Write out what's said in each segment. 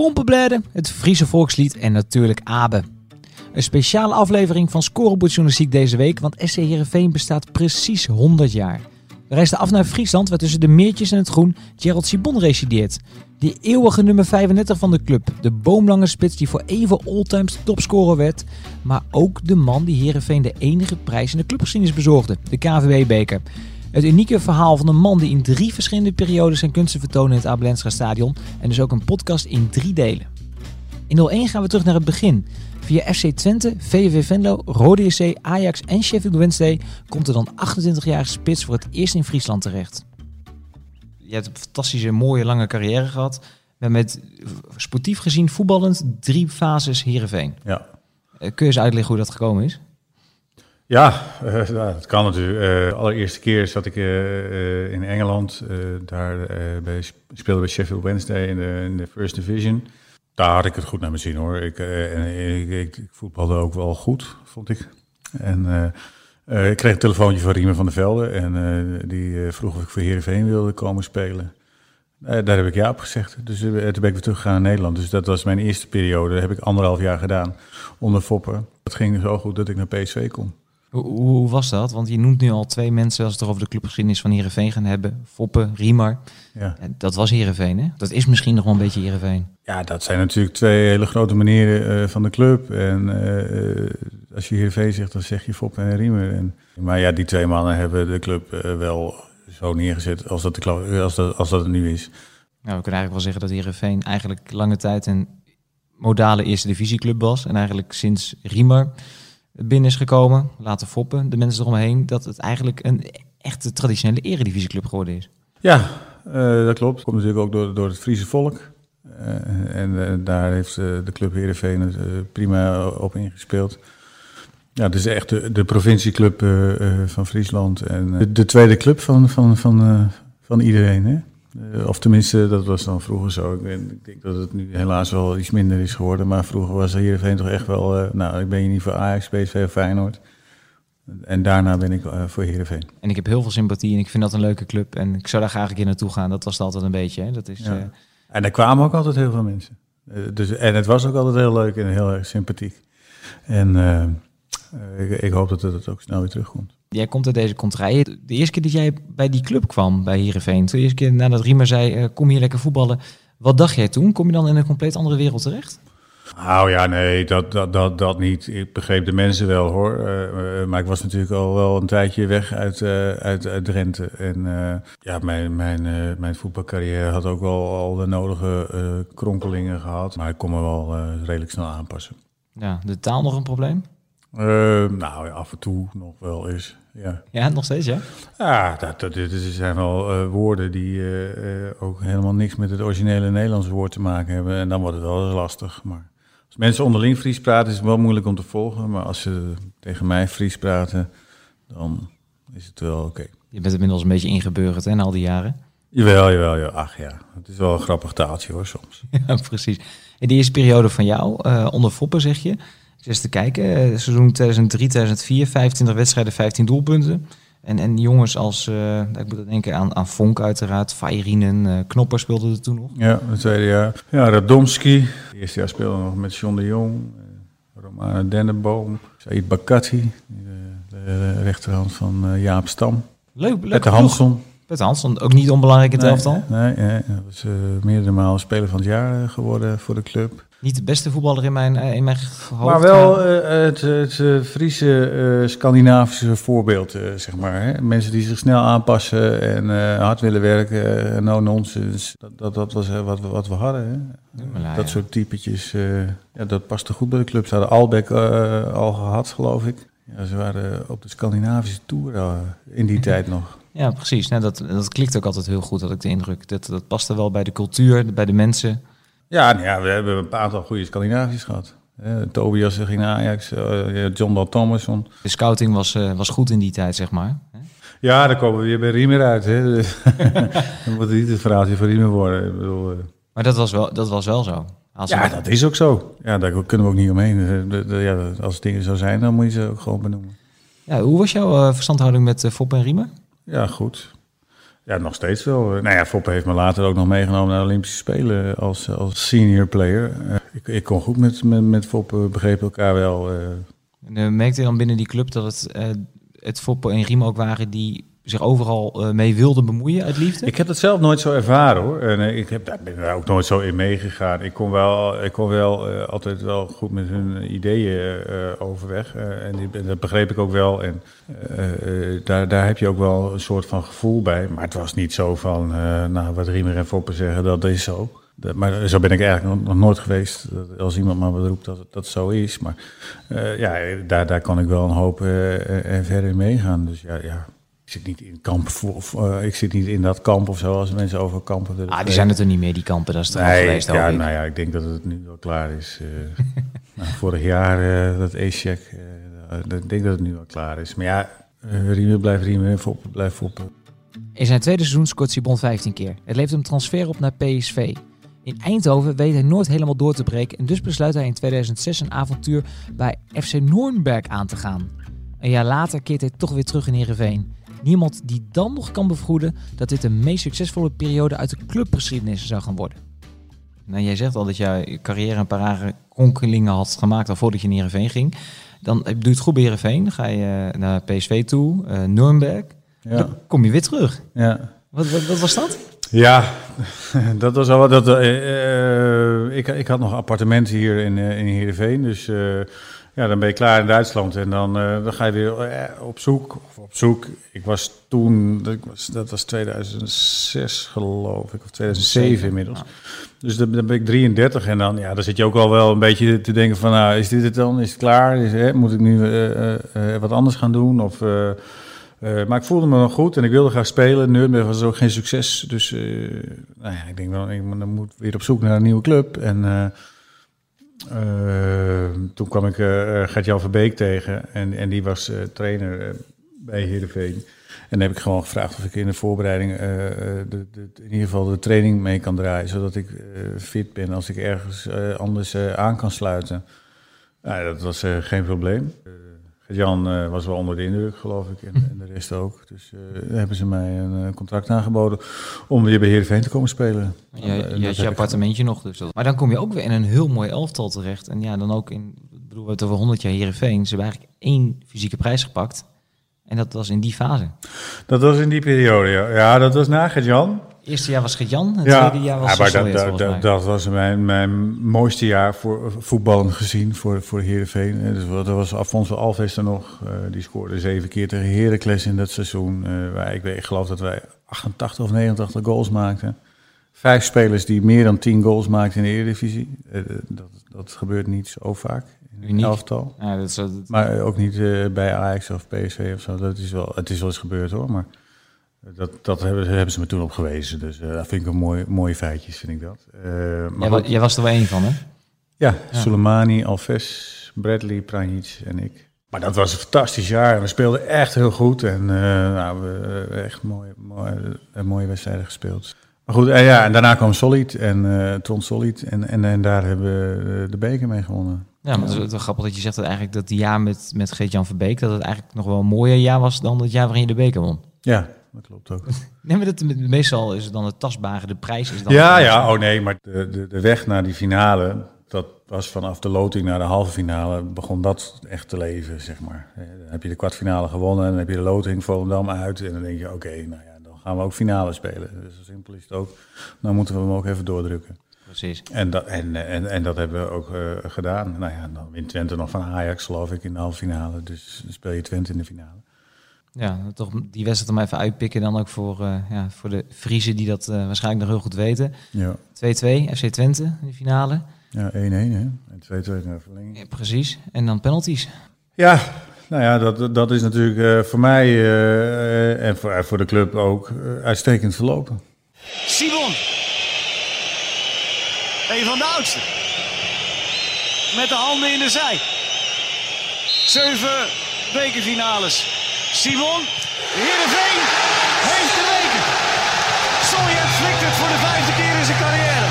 Pompenbladen, het Friese volkslied en natuurlijk Abe. Een speciale aflevering van Scoreboard Journalistiek deze week, want SC Heerenveen bestaat precies 100 jaar. We reisden af naar Friesland, waar tussen de meertjes en het groen Gerald Sibon resideert. Die eeuwige nummer 35 van de club, de boomlange spits die voor even alltimes topscorer werd, maar ook de man die Heerenveen de enige prijs in de clubgeschiedenis bezorgde, de KVB-beker. Het unieke verhaal van een man die in drie verschillende periodes zijn kunsten vertonen in het Abelensra stadion en dus ook een podcast in drie delen. In 01 gaan we terug naar het begin. Via FC Twente, VVV Venlo, Rode JC, Ajax en Sheffield Wednesday komt er dan 28-jarige spits voor het eerst in Friesland terecht. Je hebt een fantastische, mooie, lange carrière gehad. Met, met sportief gezien voetballend drie fases Heerenveen. Ja. Eh, Kun je eens uitleggen hoe dat gekomen is? Ja, eh, ja, dat kan natuurlijk. Eh, allereerste keer zat ik eh, eh, in Engeland. eh, daar eh, bij, speelde bij Sheffield Wednesday in de, in de First Division. Daar had ik het goed naar mijn zin hoor. Ik, eh, ik, ik, ik voetbalde ook wel goed, vond ik. En eh, eh, ik kreeg een telefoontje van Riemen van der Velde. En eh, die eh, vroeg of ik voor Heerenveen wilde komen spelen. Eh, daar heb ik ja op gezegd. Dus eh, toen ben ik weer teruggegaan naar Nederland. Dus dat was mijn eerste periode. Dat heb ik anderhalf jaar gedaan onder Foppen. Het ging zo goed dat ik naar PSV kon. Hoe, was dat? Want je noemt nu al twee mensen als het er over de clubgeschiedenis van Heerenveen gaan hebben. Foppe, Riemar. Ja. Dat was Heerenveen, hè? Dat is misschien nog wel een beetje Heerenveen. Ja, dat zijn natuurlijk twee hele grote manieren eh, van de club. En eh, eh, als je Heerenveen zegt, dan zeg je Fop en Riemer. En, maar ja, die twee mannen hebben de club wel zo neergezet als dat, de, als, dat, als dat het nu is. Nou, we kunnen eigenlijk wel zeggen dat Heerenveen eigenlijk lange tijd een modale eerste divisieclub was. En eigenlijk sinds Riemer binnen is gekomen, later Foppen, de mensen eromheen, dat het eigenlijk een echte traditionele eredivisieclub geworden is. Ja, eh, dat klopt. Komt natuurlijk ook door, door het Friese volk. Eh, en eh, daar heeft de club Heerenveen prima op ingespeeld. Ja, het is echt de, de provincieclub van Friesland. En de, de tweede club van, van, van, van iedereen. Hè? Eh, of tenminste, dat was dan vroeger zo. Ik, ben, ik denk dat het nu helaas wel iets minder is geworden. Maar vroeger was Heerenveen toch echt wel... eh, nou, ik ben hier niet voor Ajax, PSV of Feyenoord. En daarna ben ik eh, voor Heerenveen. En ik heb heel veel sympathie en ik vind dat een leuke club. En ik zou daar graag een keer naartoe gaan. Dat was het altijd een beetje. Hè? Dat is, Ja. En daar kwamen ook altijd heel veel mensen. Dus, en het was ook altijd heel leuk en heel erg sympathiek. En ik, ik hoop dat het ook snel weer terugkomt. Jij komt uit deze contraille. De eerste keer dat jij bij die club kwam, bij Heerenveen, de eerste keer nadat Riemer zei, eh, kom hier lekker voetballen. Wat dacht jij toen? Kom je dan in een compleet andere wereld terecht? Nou ja, nee, dat, dat, dat, dat niet. Ik begreep de mensen wel hoor. Eh, eh, maar ik was natuurlijk al wel een tijdje weg uit, eh, uit, uit Drenthe. En eh, ja, mijn, mijn, eh, mijn voetbalcarrière had ook wel al de nodige eh, kronkelingen gehad. Maar ik kon me wel eh, redelijk snel aanpassen. Ja, de taal nog een probleem? Eh, nou ja, af en toe nog wel eens. Ja. Ja, nog steeds, ja. Ja, dat, dat, dit zijn wel eh, woorden die eh, eh, ook helemaal niks met het originele Nederlandse woord te maken hebben. En dan wordt het wel eens lastig. Maar als mensen onderling Fries praten, is het wel moeilijk om te volgen. Maar als ze tegen mij Fries praten, dan is het wel oké. Je bent inmiddels een beetje ingeburgerd hè, al die jaren. Jawel, jawel, ja. Ach ja, het is wel een grappig taaltje hoor, soms. ja, precies. In de eerste periode van jou, onder Foppen zeg je, dus eens te kijken, eh, seizoen 2003, 2004, 25 wedstrijden, 15 doelpunten. En, en jongens als, eh, ik moet denken aan, aan Vonk uiteraard, Fairinen, eh Knopper speelde er toen nog. Ja, het tweede jaar. Ja, Radomski. Het eerste jaar speelde nog met John de Jong, eh, Romana Dennenboom, Said Bakati, de, de rechterhand van Jaap Stam. Leuk, leuk. Peter Hansson. Peter Hansson, ook niet onbelangrijk in het elftal. Nee, nee, was eh, meerdere malen speler van het jaar eh, geworden voor de club. Niet de beste voetballer in mijn, eh, in mijn hoofd. Maar wel het, het Friese, Scandinavische voorbeeld, zeg maar. Hè? Mensen die zich snel aanpassen en hard willen werken, no nonsense. Dat, dat, dat was wat, we, wat we hadden. Hè? Dat ja. soort typetjes, ja, dat paste goed bij de club. Ze hadden Albeck al gehad, geloof ik. Ja, ze waren op de Scandinavische Tour in die tijd nog. Ja, precies. Nou, dat, dat klikt ook altijd heel goed, had ik de indruk. Dat, dat paste wel bij de cultuur, bij de mensen. Ja, nou ja, we hebben een aantal goede Scandinaviërs gehad. Eh, Tobias ging naar Ajax, eh, John Dal Thomason. De scouting was, eh, was goed in die tijd, zeg maar. Ja, dan komen we weer bij Riemer uit. Hè. Dus dan moet het niet het verhaaltje van Riemer worden. Ik bedoel, Maar dat was wel, dat was wel zo. Als ja, dat is ook zo. Ja, daar kunnen we ook niet omheen. Ja, als dingen zo zijn, dan moet je ze ook gewoon benoemen. ja, hoe was jouw verstandhouding met Fop en Riemer? Ja, goed. Ja, nog steeds wel. Nou ja, Foppe heeft me later ook nog meegenomen naar de Olympische Spelen als, als senior player. Uh, ik, ik kon goed met, met, met Foppe, begrepen elkaar wel. Uh. En, merkte je dan binnen die club dat het, het Foppe en Riem ook waren die zich overal uh, mee wilde bemoeien uit liefde? Ik heb dat zelf nooit zo ervaren hoor. En uh, ik heb, daar ben daar ook nooit zo in meegegaan. Ik kon wel, ik kon wel uh, altijd wel goed met hun ideeën overweg. en, dat begreep ik ook wel. En daar, daar heb je ook wel een soort van gevoel bij. Maar het was niet zo van, nou wat Riemer en Foppen zeggen, dat is zo. Maar zo ben ik eigenlijk nog, nooit geweest. Als iemand maar wat roept dat dat zo is. Maar ja, daar, daar kan ik wel een hoop en verder meegaan. Dus ja, ja ik zit niet in kamp of uh, ik zit niet in dat kamp of zo als mensen over kampen. Ah, die zijn het er niet meer die kampen, dat is toch nee, geweest. Ja, nou ja, ik denk dat het nu wel klaar is. Uh, nou, vorig jaar uh, dat A-check, ik denk dat het nu wel klaar is. Maar ja, riemen blijft riemen, foppen blijft foppen. In zijn tweede seizoen scoort Sibon 15 keer. Het levert hem transfer op naar PSV. In Eindhoven weet hij nooit helemaal door te breken en dus besluit hij in 2006 een avontuur bij FC Noornberg aan te gaan. Een jaar later keert hij toch weer terug in Heerenveen. Niemand die dan nog kan bevroeden dat dit de meest succesvolle periode uit de clubgeschiedenis zou gaan worden. Nou, jij zegt al dat jij je carrière een paar rare kronkelingen had gemaakt al voordat je naar Heerenveen ging. Dan doe je het goed bij Heerenveen, dan ga je eh, naar PSV toe, uh, Nuremberg. Ja. Dan kom je weer terug. Ja. Wat, wat, wat was dat? Ja, dat was al wat. Uh, uh, ik, ik had nog appartementen hier in, in Heerenveen, dus ja, dan ben je klaar in Duitsland en dan, uh, dan ga je weer uh, op zoek. Of op zoek. Ik was toen, dat was, dat was 2006 geloof ik, of 2007 inmiddels. Dus dan, dan, ben ik 33 en dan, ja, dan zit je ook al wel een beetje te denken van, nou, is dit het dan? Is het klaar? Is, hè, moet ik nu uh, wat anders gaan doen? Of, maar ik voelde me nog goed en ik wilde graag spelen. Nürnberg was ook geen succes. Dus nou ja, ik denk, dan, ik, dan moet weer op zoek naar een nieuwe club. En uh, toen kwam ik uh, Gert-Jan Verbeek tegen en, en die was trainer bij Heerenveen. En dan heb ik gewoon gevraagd of ik in de voorbereiding de, de, in ieder geval de training mee kan draaien. Zodat ik fit ben als ik ergens anders aan kan sluiten. Nou, dat was geen probleem. Jan uh, was wel onder de indruk, geloof ik, en, en de rest ook. Dus uh, hebben ze mij een uh, contract aangeboden om weer bij Heerenveen te komen spelen. Ja, je had je appartementje nog dus. Maar dan kom je ook weer in een heel mooi elftal terecht. En ja, dan ook in, ik bedoel, we het over 100 jaar Heerenveen. Ze hebben eigenlijk één fysieke prijs gepakt. En dat was in die fase. Dat was in die periode, ja. Ja, dat was na Jan eerste jaar was Jan, het ja, tweede jaar was ja, maar dat, dat, dat, was mijn, mijn mooiste jaar voor voetballen gezien voor, voor Heerenveen. Dus dat was Afonso Alves er nog. Uh, die scoorde zeven keer tegen Heracles in dat seizoen. Uh, waar ik, ik geloof dat wij 88 of 89 goals maakten. Vijf spelers die meer dan 10 goals maakten in de Eredivisie. Uh, dat, dat gebeurt niet zo vaak in het elftal. Ja, dat is, dat... Maar ook niet bij Ajax of PSV of zo. Dat is wel, het is wel eens gebeurd hoor, maar... Dat, dat hebben, hebben, ze me toen op gewezen. Dus uh, dat vind ik een mooi, mooie feitjes, vind ik dat. Uh, maar jij, was er wel één van, hè? Ja, ja. Soleimani, Alves, Bradley, Pranjic en ik. Maar dat was een fantastisch jaar. We speelden echt heel goed. En uh, nou, we hebben echt mooie, mooie, mooie wedstrijden gespeeld. Maar goed, en, ja, en daarna kwam Solid en Tron Solid. En, en, en daar hebben we de beker mee gewonnen. Ja, maar het is wel grappig dat je zegt dat eigenlijk dat jaar met, met Geert-Jan Verbeek... dat het eigenlijk nog wel een mooier jaar was dan het jaar waarin je de beker won. Ja, dat klopt ook. Nee, maar dat, meestal is het dan het tastbare, de prijs is dan... Ja, ja, oh nee, maar de, de, de weg naar die finale, dat was vanaf de loting naar de halve finale, begon dat echt te leven, zeg maar. Dan heb je de kwartfinale gewonnen en dan heb je de loting Volendam uit en dan denk je, oké, nou ja, dan gaan we ook finale spelen. Dus zo simpel is het ook. Dan moeten we hem ook even doordrukken. Precies. En dat, en, en, en dat hebben we ook uh, gedaan. Nou ja, dan wint Twente nog van Ajax, geloof ik, in de halve finale. Dus dan speel je Twente in de finale. Ja, toch die wedstrijd om even uitpikken dan ook voor, uh, ja, voor de Friese die dat uh, waarschijnlijk nog heel goed weten. Ja. 2-2, FC Twente in de finale. Ja, 1-1 hè. En 2-2 naar verlenging. Ja, precies. En dan penalties. Ja, nou ja, dat, dat is natuurlijk uh, voor mij en voor, voor de club ook uitstekend verlopen. Simon. Een van de oudste. Met de handen in de zij. Zeven bekerfinales. Simon, Heerenveen heeft de weken. Sovjet flikt het voor de vijfde keer in zijn carrière.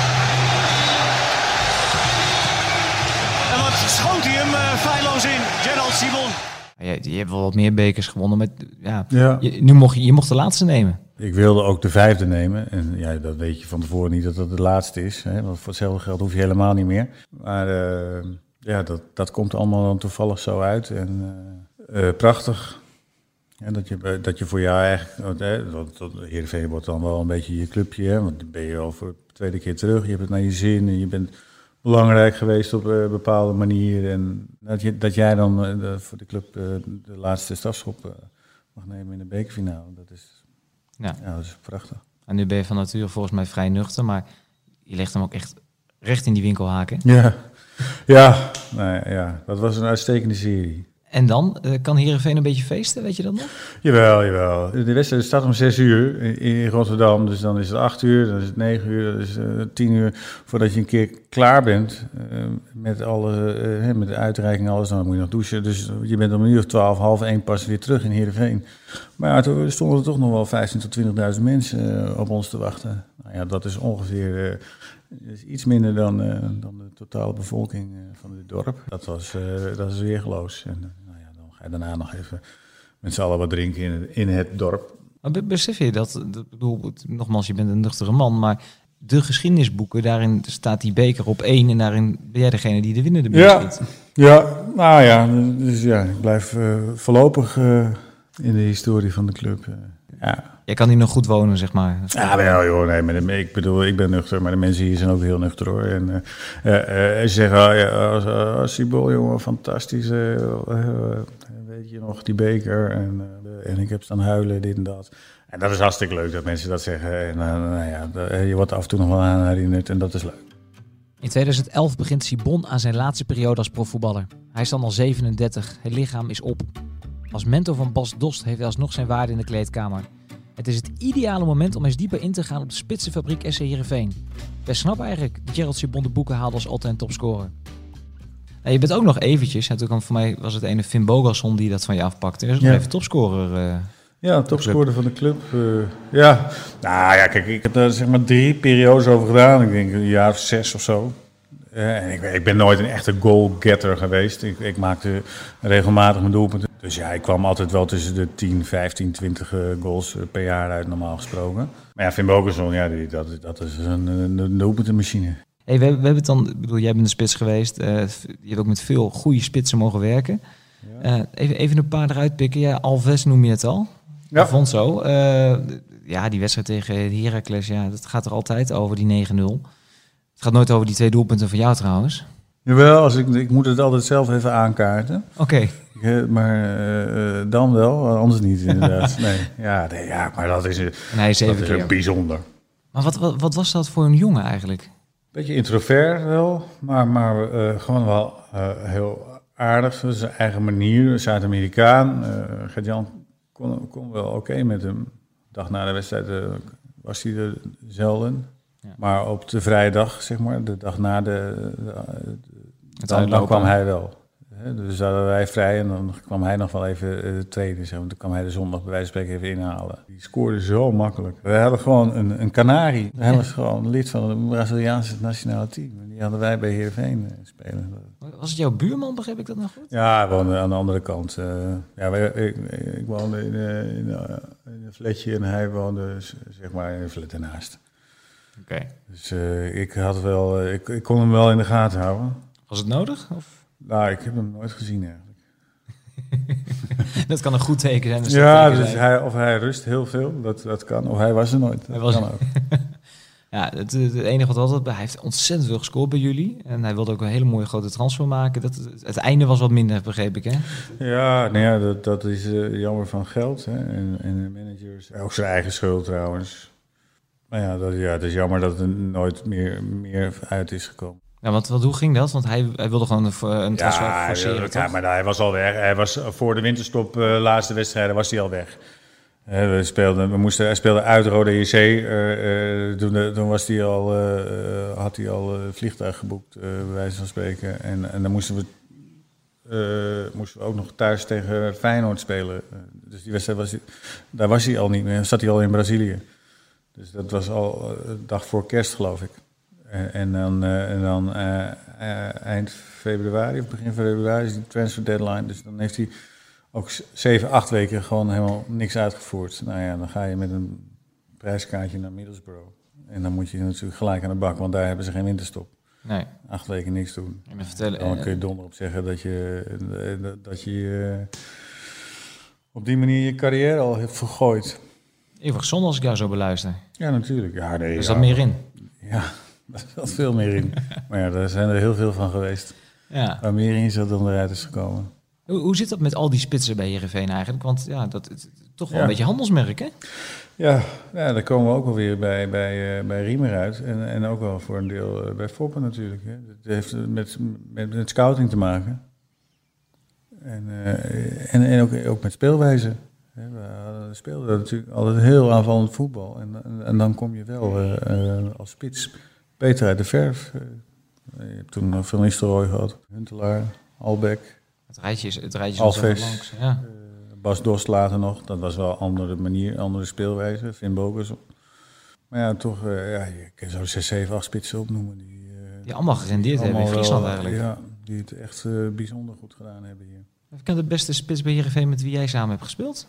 En wat schoot hij hem uh, feilloos in, Gerald Simon. Ja, je, hebt wel wat meer bekers gewonnen, maar ja, Je, nu mocht je, je mocht de laatste nemen. Ik wilde ook de vijfde nemen. En ja, dat weet je van tevoren niet dat dat de laatste is. Hè? Want voor hetzelfde geld hoef je helemaal niet meer. Maar uh, ja, dat, dat komt allemaal dan toevallig zo uit. En uh, uh, prachtig. En dat, je, dat je voor jou eigenlijk... Dat, Heerenveen wordt dan wel een beetje je clubje. Hè? Want dan ben je al voor de tweede keer terug. Je hebt het naar je zin en je bent belangrijk geweest op een bepaalde manier. En dat, je, dat jij dan de, voor de club de laatste stafschop mag nemen in de bekerfinale. Dat is, ja. ja, dat is prachtig. En nu ben je van nature volgens mij vrij nuchter, maar je legt hem ook echt recht in die winkelhaken. Ja, ja, nou ja dat was een uitstekende serie. En dan? Uh, kan Heerenveen een beetje feesten, weet je dat nog? Jawel, jawel. De wedstrijd staat om zes uur in Rotterdam. Dus dan is het acht uur, dan is het negen uur, dan is het uh, tien uur. Voordat je een keer klaar bent uh, met, alle, met de uitreiking alles. Dan moet je nog douchen. Dus je bent om een uur of twaalf, half één pas weer terug in Heerenveen. Maar ja, toen stonden er toch nog wel 15.000 tot 20.000 mensen op ons te wachten. Nou ja, dat is ongeveer is iets minder dan, uh, dan de totale bevolking uh, van dit dorp. Dat was, uh, dat is weergeloos. En nou ja, dan ga je daarna nog even met z'n allen wat drinken in het, in het dorp. Maar besef je dat, dat bedoel, nogmaals, je bent een nuchtere man, maar de geschiedenisboeken, daarin staat die beker op één en daarin ben jij degene die de winnende beker ja. Ja, nou ja, dus ja, ik blijf voorlopig in de historie van de club. ja. Jij kan hier nog goed wonen, zeg maar. Ja, wel joh, nee, maar de, ik bedoel, ik ben nuchter, maar de mensen hier zijn ook heel nuchter hoor. En uh, uh, ze zeggen, oh, ja, als, als Sibol, jongen, fantastisch, weet je nog, die beker. En, en ik heb staan huilen, dit en dat. En dat is hartstikke leuk dat mensen dat zeggen. En nou ja, je wordt af en toe nog wel aan herinnerd en dat is leuk. In 2011 begint Sibon aan zijn laatste periode als profvoetballer. Hij is dan al 37, het lichaam is op. Als mentor van Bas Dost heeft hij alsnog zijn waarde in de kleedkamer. Het is het ideale moment om eens dieper in te gaan op de spitsenfabriek SC Heerenveen. Best snap eigenlijk dat Gerald Sibon de boeken haalde als altijd topscorer. Nou, je bent ook nog eventjes, en toen voor mij was het ene Finn Bogasson die dat van je afpakte. Dus nog even topscorer. Uh, ja, topscorer van de club. Uh, ja, nou ja, kijk, ik heb daar zeg maar drie periodes over gedaan. Ik denk een jaar of zes of zo. Uh, en ik, ik, ben nooit een echte goal-getter geweest. Ik, ik maakte regelmatig mijn doelpunten. Dus ja, ik kwam altijd wel tussen de 10, 15, 20 goals eh, per jaar uit, normaal gesproken. Maar ja, Finn Bogerson, ja, die, dat, dat is een, een doelpuntenmachine. Hey, we, we hebben het dan, ik bedoel, jij bent de spits geweest. Uh, je hebt ook met veel goede spitsen mogen werken. Ja. Uh, even, even een paar eruit pikken. Ja, Alves noem je het al. Ja. Alfonso. Uh, ja, die wedstrijd tegen Heracles, ja, dat gaat er altijd over, die 9-0. Het gaat nooit over die twee doelpunten van jou trouwens. Jawel, als ik, ik moet het altijd zelf even aankaarten. Oké. Okay. Maar uh, dan wel, anders niet inderdaad. nee, ja, nee, ja, maar dat is, is dat is bijzonder. Maar wat, wat, wat, was dat voor een jongen eigenlijk? Beetje introvert wel, maar, maar uh, gewoon wel uh, heel aardig. Zijn eigen manier, Zuid-Amerikaan. Gert-Jan kon, kon wel oké met hem. De dag na de wedstrijd was hij er zelden. Ja. Maar op de vrijdag, zeg maar, de dag na de, de, dan, dan, kwam hij wel. Dus hadden wij vrij en dan kwam hij nog wel even uh, trainen. Zeg. Dan kwam hij de zondag bij wijze van spreken even inhalen. Die scoorde zo makkelijk. We hadden gewoon een, een Canari. Hij was gewoon lid van het Braziliaanse nationale team. Die hadden wij bij Heerenveen uh, spelen. Was het jouw buurman, begreep ik dat nog goed? Ja, hij woonde aan de andere kant. Uh, ja, wij, ik, ik, woonde in, in, in, een flatje en hij woonde zeg maar in een flat ernaast. Oké. Okay. Dus ik, had wel, ik, ik kon hem wel in de gaten houden. Was het nodig? Of? Nou, ik heb hem nooit gezien eigenlijk. dat kan een goed teken zijn. Dus ja, dus hij, of hij rust heel veel, dat, dat kan. Of hij was er nooit. Hij was kan er. ook. ja, het, het, enige wat altijd... Hij heeft ontzettend veel gescoord bij jullie. En hij wilde ook een hele mooie grote transfer maken. Dat, het einde was wat minder, begreep ik, hè? Ja, nou ja dat, dat is uh, jammer van geld. Hè? En, en de managers, ook zijn eigen schuld trouwens. Maar ja, dat, ja, het is jammer dat er nooit meer, meer uit is gekomen. Ja, want wat, hoe ging dat? Want hij, hij wilde gewoon een, een transfer ja, forceren, Ja, maar hij was al weg. Hij was voor de winterstop, uh, laatste wedstrijden, was hij al weg. Uh, we speelden, we moesten, hij speelde uit Rode JC. Uh, toen, toen was hij al, had hij al vliegtuig geboekt, bij wijze van spreken. En, en dan moesten we, moesten we ook nog thuis tegen Feyenoord spelen. dus die wedstrijd was daar was hij al niet meer. Zat hij al in Brazilië. Dus dat was al dag voor kerst, geloof ik. En, en dan, uh, en dan uh, eind februari of begin februari is die transfer deadline. Dus dan heeft hij ook zeven, acht weken gewoon helemaal niks uitgevoerd. Nou ja, dan ga je met een prijskaartje naar Middlesbrough. En dan moet je natuurlijk gelijk aan de bak, want daar hebben ze geen winterstop. Nee. Acht weken niks doen. En dan vertellen, Dan eh, kun je donder op zeggen dat je, eh, dat je eh, op die manier je carrière al hebt vergooid. eeuwig zonde als ik jou zo beluister. Ja, natuurlijk. Ja, nee, Er ja. meer in. Ja, daar zat veel meer in. maar ja, daar zijn er heel veel van geweest. Ja. Waar meer in zat dan eruit is gekomen. Hoe, hoe zit dat met al die spitsen bij Heerenveen eigenlijk? Want ja, dat is toch wel Ja. een beetje handelsmerk, hè? Ja, ja, daar komen we ook wel weer bij, bij, eh, bij Riemer uit. En, en ook wel voor een deel eh, bij Foppen natuurlijk. Hè. Het heeft met, met, met scouting te maken. En, eh, en, en ook, ook met speelwijze. We speelden natuurlijk altijd heel aanvallend voetbal. En, en, en dan kom je wel als spits beter uit de verf. Eh, je hebt toen nog Van Nistelrooy gehad. Huntelaar, Albeck, Het rijtje is, het rijtje Alves. langs. Ja. eh, Bas Dost later nog. Dat was wel een andere manier, andere speelwijze. Finn Bogers. Maar ja, toch, eh, ja, je kan zo 6, 7, 8 spitsen opnoemen. Die, eh, Die allemaal gerendeerd hebben in Friesland wel, eigenlijk. Ja, die het echt eh, bijzonder goed gedaan hebben hier. Even kan de beste spits bij Heerenveen met wie jij samen hebt gespeeld?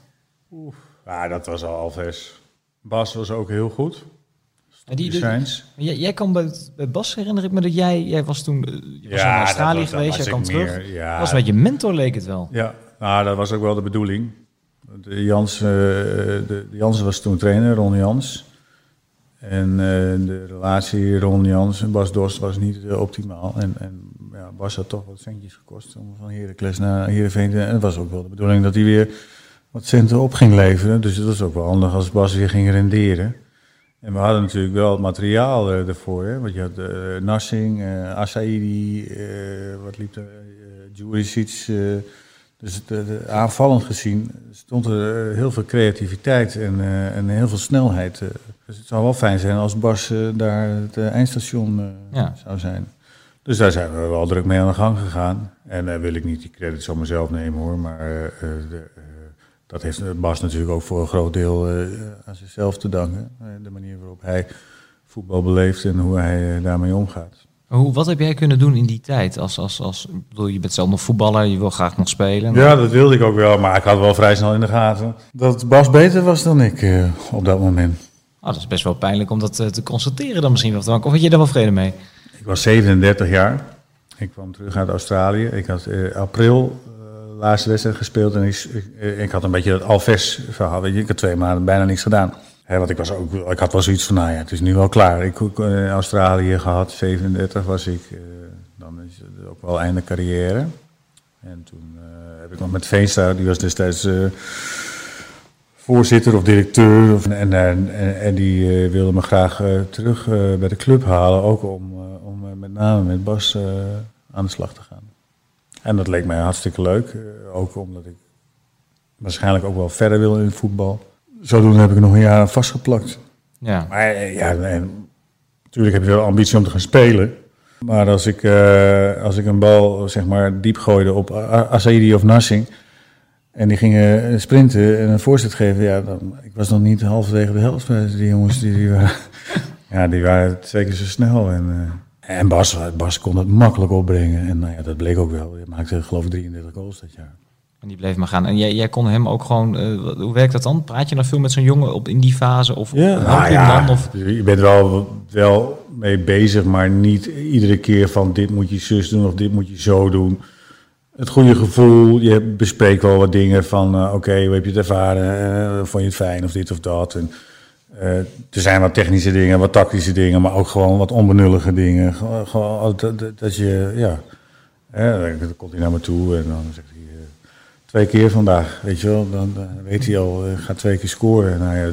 Ja, dat was al Alves. Bas was ook heel goed. Ja, die, jij, jij kwam bij, bij Bas, herinner ik me dat jij, jij was toen eh, je was in Australië geweest, jij kwam terug. Ja, was met je mentor leek het wel. Ja, nou, dat was ook wel de bedoeling. De Jans, eh, de, de Jansen was toen trainer, Ron Jans. En eh, de relatie Ron Jans en Bas Dorst was niet optimaal. En, en ja, Bas had toch wat centjes gekost om van Heracles naar Heerenveen te... En het was ook wel de bedoeling dat hij weer wat centen op ging leveren. Dus het was ook wel handig als Bas weer ging renderen. En we hadden natuurlijk wel het materiaal eh, ervoor. Hè? Want je had eh Nassing, eh Asaidi, wat liep er, Juricic. dus de, de- aanvallend gezien stond er heel veel creativiteit en, en heel veel snelheid. Dus het zou wel fijn zijn als Bas daar het eindstation Ja. zou zijn. Dus daar zijn we wel druk mee aan de gang gegaan. En daar wil ik niet die credits van mezelf nemen hoor. Maar de, dat heeft Bas natuurlijk ook voor een groot deel eh, aan zichzelf te danken. Eh, de manier waarop hij voetbal beleeft en hoe hij eh, daarmee omgaat. Hoe, wat heb jij kunnen doen in die tijd? Als, als, als, bedoel, je bent zelf nog voetballer, je wil graag nog spelen. Ja, dat wilde ik ook wel, maar ik had wel vrij snel in de gaten dat Bas beter was dan ik op dat moment. Oh, dat is best wel pijnlijk om dat te constateren dan misschien wel. Of had je daar wel vrede mee? Ik was 37 jaar. Ik kwam terug uit Australië. Ik had april laatste wedstrijd gespeeld en ik, ik, eh, had een beetje dat Alves verhaal. Weet je, ik had twee maanden bijna niks gedaan. Want ik, was ook, ik had wel zoiets van, nou ja, het is nu wel klaar. Ik heb in Australië gehad, 37 was ik. eh, dan is het ook wel einde carrière. En toen eh, heb ik nog met Veenstra, die was destijds eh, voorzitter of directeur. En, en, die eh, wilde me graag eh, terug eh, bij de club halen. Ook om, eh, om eh, met name met Bas eh, aan de slag te gaan. En dat leek mij hartstikke leuk. eh, ook omdat ik waarschijnlijk ook wel verder wil in voetbal. Zodoende heb ik nog een jaar vastgeplakt. Ja. Maar eh, ja, natuurlijk heb je wel ambitie om te gaan spelen. Maar als ik, eh, als ik een bal zeg maar, diep gooide op Asaidi of Nassing... en die gingen sprinten en een voorzet geven... Ja, dan, ik was nog niet halverwege de helft bij die jongens. Die, die, waren, ja, die waren twee keer zo snel. En, en Bas, Bas kon het makkelijk opbrengen. En nou ja, dat bleek ook wel. Hij maakte geloof ik 33 goals dat jaar. En die bleef maar gaan. En jij, jij kon hem ook gewoon... eh, hoe werkt dat dan? Praat je nog veel met zo'n jongen op, in die fase? Of Ja, nou ja, dan? Of, je bent wel, wel mee bezig, maar niet iedere keer van dit moet je zus doen of dit moet je zo doen. Het goede gevoel, je bespreekt wel wat dingen van eh, oké, hoe heb je het ervaren, Eh, vond je het fijn of dit of dat. En, eh, er zijn wat technische dingen, wat tactische dingen, maar ook gewoon wat onbenullige dingen. Gewoon, gewoon dat, dat- je, ja, hè, dan komt hij naar me toe en dan zegt hij... eh, Twee keer vandaag, weet je wel. Dan, weet hij al, eh, gaat twee keer scoren. Nou ja,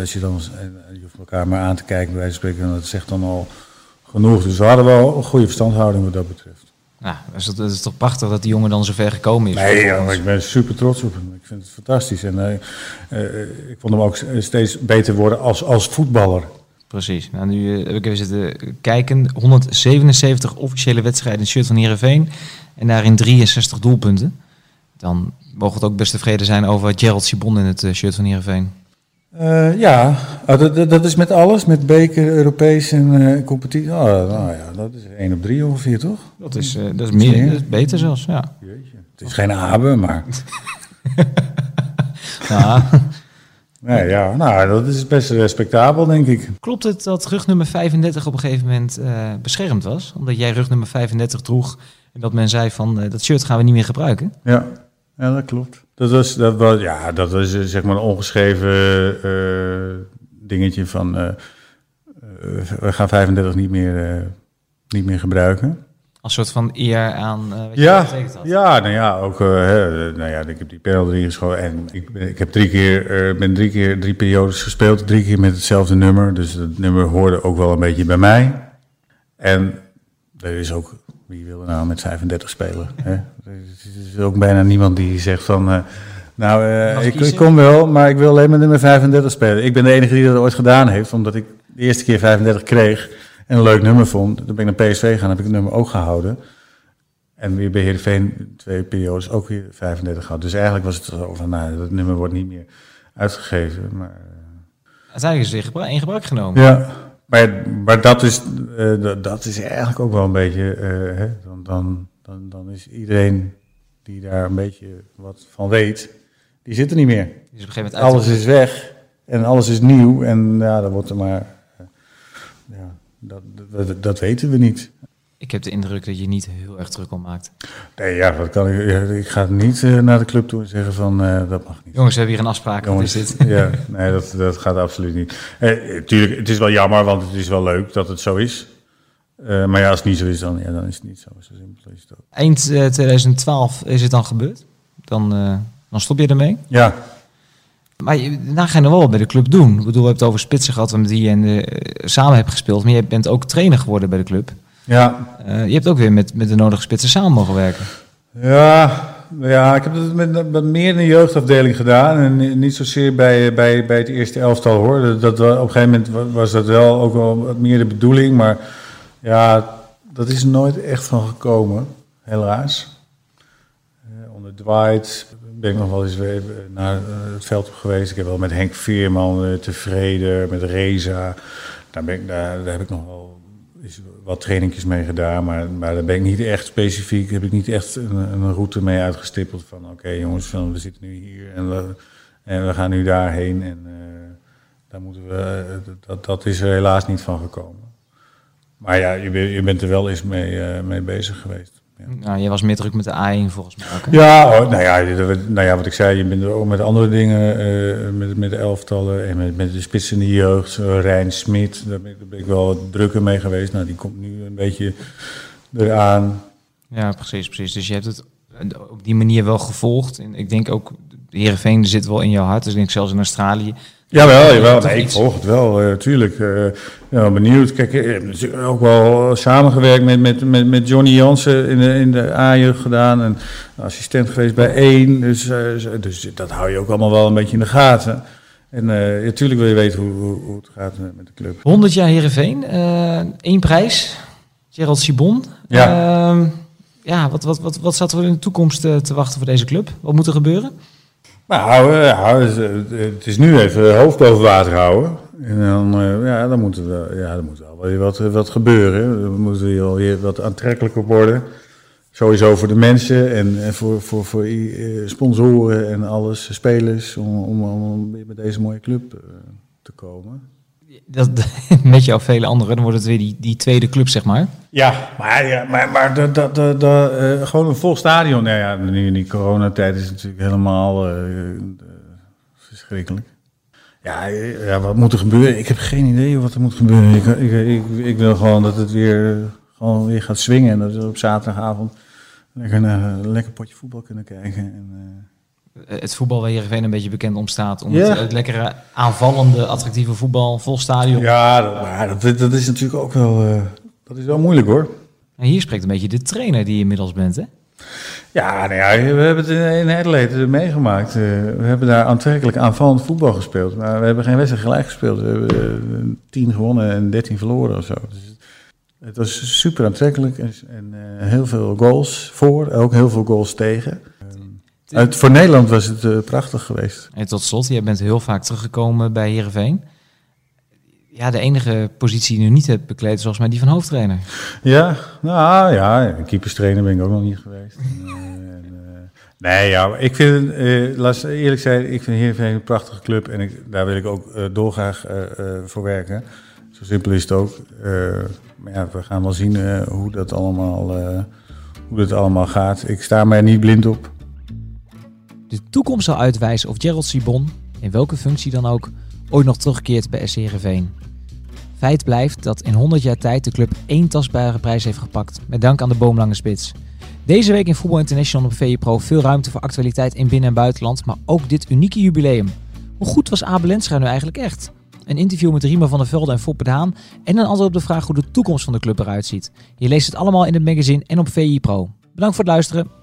als je dan, en je hoeft elkaar maar aan te kijken, bij wijze van spreken, dat zegt dan al genoeg. Dus we hadden wel een goede verstandhouding wat dat betreft. Nou, dat is, dat is toch prachtig dat die jongen dan zo ver gekomen is. Nee, ja, ik ben super trots op hem. Ik vind het fantastisch. En eh, eh, ik vond hem ook steeds beter worden als, als voetballer. Precies. Nou, nu eh, heb ik even zitten kijken. 177 officiële wedstrijden in het shirt van Heerenveen. En daarin 63 doelpunten. Dan mogen we het ook best tevreden zijn over Gerald Sibon in het eh, shirt van Heerenveen. Eh, ja, oh, dat, is met alles. Met beker, Europees en eh, competitie. Oh, nou ja, dat is 1 op 3 ongeveer, toch? Dat is, eh, dat is, meer, dat is beter zelfs, ja. Jeetje. Het is geen Abe, maar... ja. Nee, ja, nou, dat is best respectabel, denk ik. Klopt het dat rugnummer 35 op een gegeven moment beschermd was? Omdat jij rugnummer 35 droeg en dat men zei van dat shirt gaan we niet meer gebruiken? Ja, ja dat klopt. Dat was, dat was, ja, dat was eh, zeg maar een ongeschreven eh, dingetje van eh, eh, we gaan 35 niet meer, eh, niet meer gebruiken. Als soort van eer aan eh, wat je Ja, betekend had. ja, nou ja, ook, hè, nou ja, ik heb die perl erin geschoten en ik, ben- ik heb drie keer, eh, ben drie keer, drie periodes gespeeld, drie keer met hetzelfde nummer, dus dat nummer hoorde ook wel een beetje bij mij. En er is ook, wie wil er nou met 35 spelen? Hè? Er is ook bijna niemand die zegt van, eh, nou, eh, ik, ik kom wel, maar ik wil alleen met nummer 35 spelen. Ik ben de enige die dat ooit gedaan heeft, omdat ik de eerste keer 35 kreeg en een leuk nummer vond. Toen ben ik naar PSV gegaan, heb ik het nummer ook gehouden. En weer bij Heerenveen twee periodes ook weer 35 gehad. Dus eigenlijk was het zo van, nou, dat nummer wordt niet meer uitgegeven. Maar, Uiteindelijk is gebru- in gebruik genomen. ja, maar, maar dat, is, eh, dat, is eigenlijk ook wel een beetje, eh, hè, dan, dan, dan, dan is iedereen die daar een beetje wat van weet, die zit er niet meer. Dus op een gegeven moment Alles is weg en alles is nieuw en ja, dan wordt er maar, eh, ja, dat, dat, dat weten we niet. Ik heb de indruk dat je niet heel erg druk om maakt. Nee, ja, dat kan ik. ik ga niet eh, naar de club toe en zeggen van eh, dat mag niet. Jongens, we hebben hier een afspraak. Wat is Jongens, dit? ja, nee, dat, dat gaat absoluut niet. Eh, tuurlijk, het is wel jammer, want het is wel leuk dat het zo is. Maar ja, als het niet zo is, dan, ja, dan is het niet zo. Zo simpel is het ook. Eind eh, 2012 is het dan gebeurd. Dan, dan stop je ermee. Ja, Maar je, daarna ga je nog wel wat bij de club doen. Ik bedoel, we hebben het over spitsen gehad met die je en, samen hebt gespeeld. Maar je bent ook trainer geworden bij de club. Ja, Eh, je hebt ook weer met, met de nodige spitsen samen mogen werken. ja, ja, ik heb het met, met meer in de jeugdafdeling gedaan. En ni- niet zozeer bij, bij, bij het eerste elftal hoor. Dat, op een gegeven moment wa- was dat wel ook wel wat meer de bedoeling. Maar ja, dat is nooit echt van gekomen, helaas. Eh, onder Dwight ben ik nog wel eens weer naar eh, het veld op geweest. Ik heb wel met Henk Veerman tevreden, met Reza. Daar, ben ik, daar, daar heb ik nog wel is wat trainingjes mee gedaan. Maar, maar daar ben ik niet echt specifiek, heb ik niet echt een, een route mee uitgestippeld. Van oké jongens, we zitten nu hier en we, en we gaan nu daarheen. En eh, daar moeten we, eh, dat, dat is er helaas niet van gekomen. Maar ja, je, bent- je bent er wel eens mee, eh, mee bezig geweest. Ja. Nou, jij was meer druk met de A1 volgens mij ook. Ja, oh, nou, ja, je- nou ja, wat ik zei, je bent er ook met andere dingen, eh, met, met de elftallen en met, met de spits in de jeugd. eh, Rijn Smit, daar ben, ik- daar ben ik wel drukker mee geweest. Nou, die komt nu een beetje eraan. Ja, precies, precies. Dus je hebt het op die manier wel gevolgd. En ik denk ook, Heerenveen zit wel in jouw hart. Dus ik denk zelfs in Australië. Jawel, jawel. Nee, ik volg het wel, eh, tuurlijk. eh, ja, benieuwd. Kijk, ik heb natuurlijk ook wel samengewerkt met, met, met, met Johnny Jansen in de, in de A-jeugd gedaan. En assistent geweest bij één. Dus, eh, dus dat hou je ook allemaal wel een beetje in de gaten. En eh natuurlijk wil je weten hoe, hoe, hoe het gaat met, de club. 100 jaar Heerenveen. eh één prijs. Gerald Sibon. Ja. Ehm, ja, wat, wat, wat, wat staat er in de toekomst eh, te wachten voor deze club? Wat moet er gebeuren? Nou, eh, ja, het, is, eh, het is nu even hoofd boven water houden. En dan, eh, ja, dan moet er ja, dan moet wel wat, wat gebeuren. Dan moet er wel weer wat aantrekkelijker worden. Sowieso voor de mensen en, voor, voor, voor sponsoren en alles, spelers, om, om, om weer bij deze mooie club te komen. Dat, met jou vele anderen, dan wordt het weer die, die tweede club, zeg maar. Ja, maar, ja, maar, maar dat, eh, gewoon een vol stadion. Nou ja, nu in die coronatijd is het natuurlijk helemaal eh, eh, verschrikkelijk. Ja, ja, wat moet er gebeuren? Ik heb geen idee wat er moet gebeuren. Ik, ik, ik, wil gewoon dat het weer, gewoon weer gaat swingen. En dat we op zaterdagavond lekker een lekker potje voetbal kunnen kijken. En, Het voetbal waar Heerenveen een beetje bekend om staat. Om Ja. het, het lekkere aanvallende, attractieve voetbal, vol stadion. ja, dat, maar dat, dat is natuurlijk ook wel, eh, dat is wel moeilijk hoor. En hier spreekt een beetje de trainer die je inmiddels bent, hè? Ja, nou ja, we hebben het in, Adelaide meegemaakt. Eh, we hebben daar aantrekkelijk aanvallend voetbal gespeeld. Maar we hebben geen wedstrijd gelijk gespeeld. We hebben eh, 10 gewonnen en 13 verloren of zo. Dus het was super aantrekkelijk en, en eh, heel veel goals voor, ook heel veel goals tegen. Eh, uit, voor Nederland was het eh, prachtig geweest. En tot slot, jij bent heel vaak teruggekomen bij Heerenveen. Ja, de enige positie die je nu niet hebt bekleed is volgens mij die van hoofdtrainer. Ja, nou ja, keeperstrainer ben ik ook nog niet geweest. En, uh, uh, nee, ja, ik vind, uh, laat eerlijk zijn, ik vind Heerenveen een prachtige club en ik, daar wil ik ook dolgraag voor werken. Zo simpel is het ook. maar ja, we gaan wel zien hoe, dat allemaal, hoe dat allemaal gaat. Ik sta er niet blind op. De toekomst zal uitwijzen of Gerald Sibon, in welke functie dan ook, ooit nog terugkeert bij SC Heerenveen. Feit blijft dat in 100 jaar tijd de club één tastbare prijs heeft gepakt, met dank aan de boomlange spits. Deze week in Voetbal International op VE Pro veel ruimte voor actualiteit in binnen- en buitenland, maar ook dit unieke jubileum. Hoe goed was Abel Lenstra nu eigenlijk echt? Een interview met Rima van der Velde en Foppe de Haan en een antwoord op de vraag hoe de toekomst van de club eruit ziet. Je leest het allemaal in het magazine en op VI Pro. Bedankt voor het luisteren.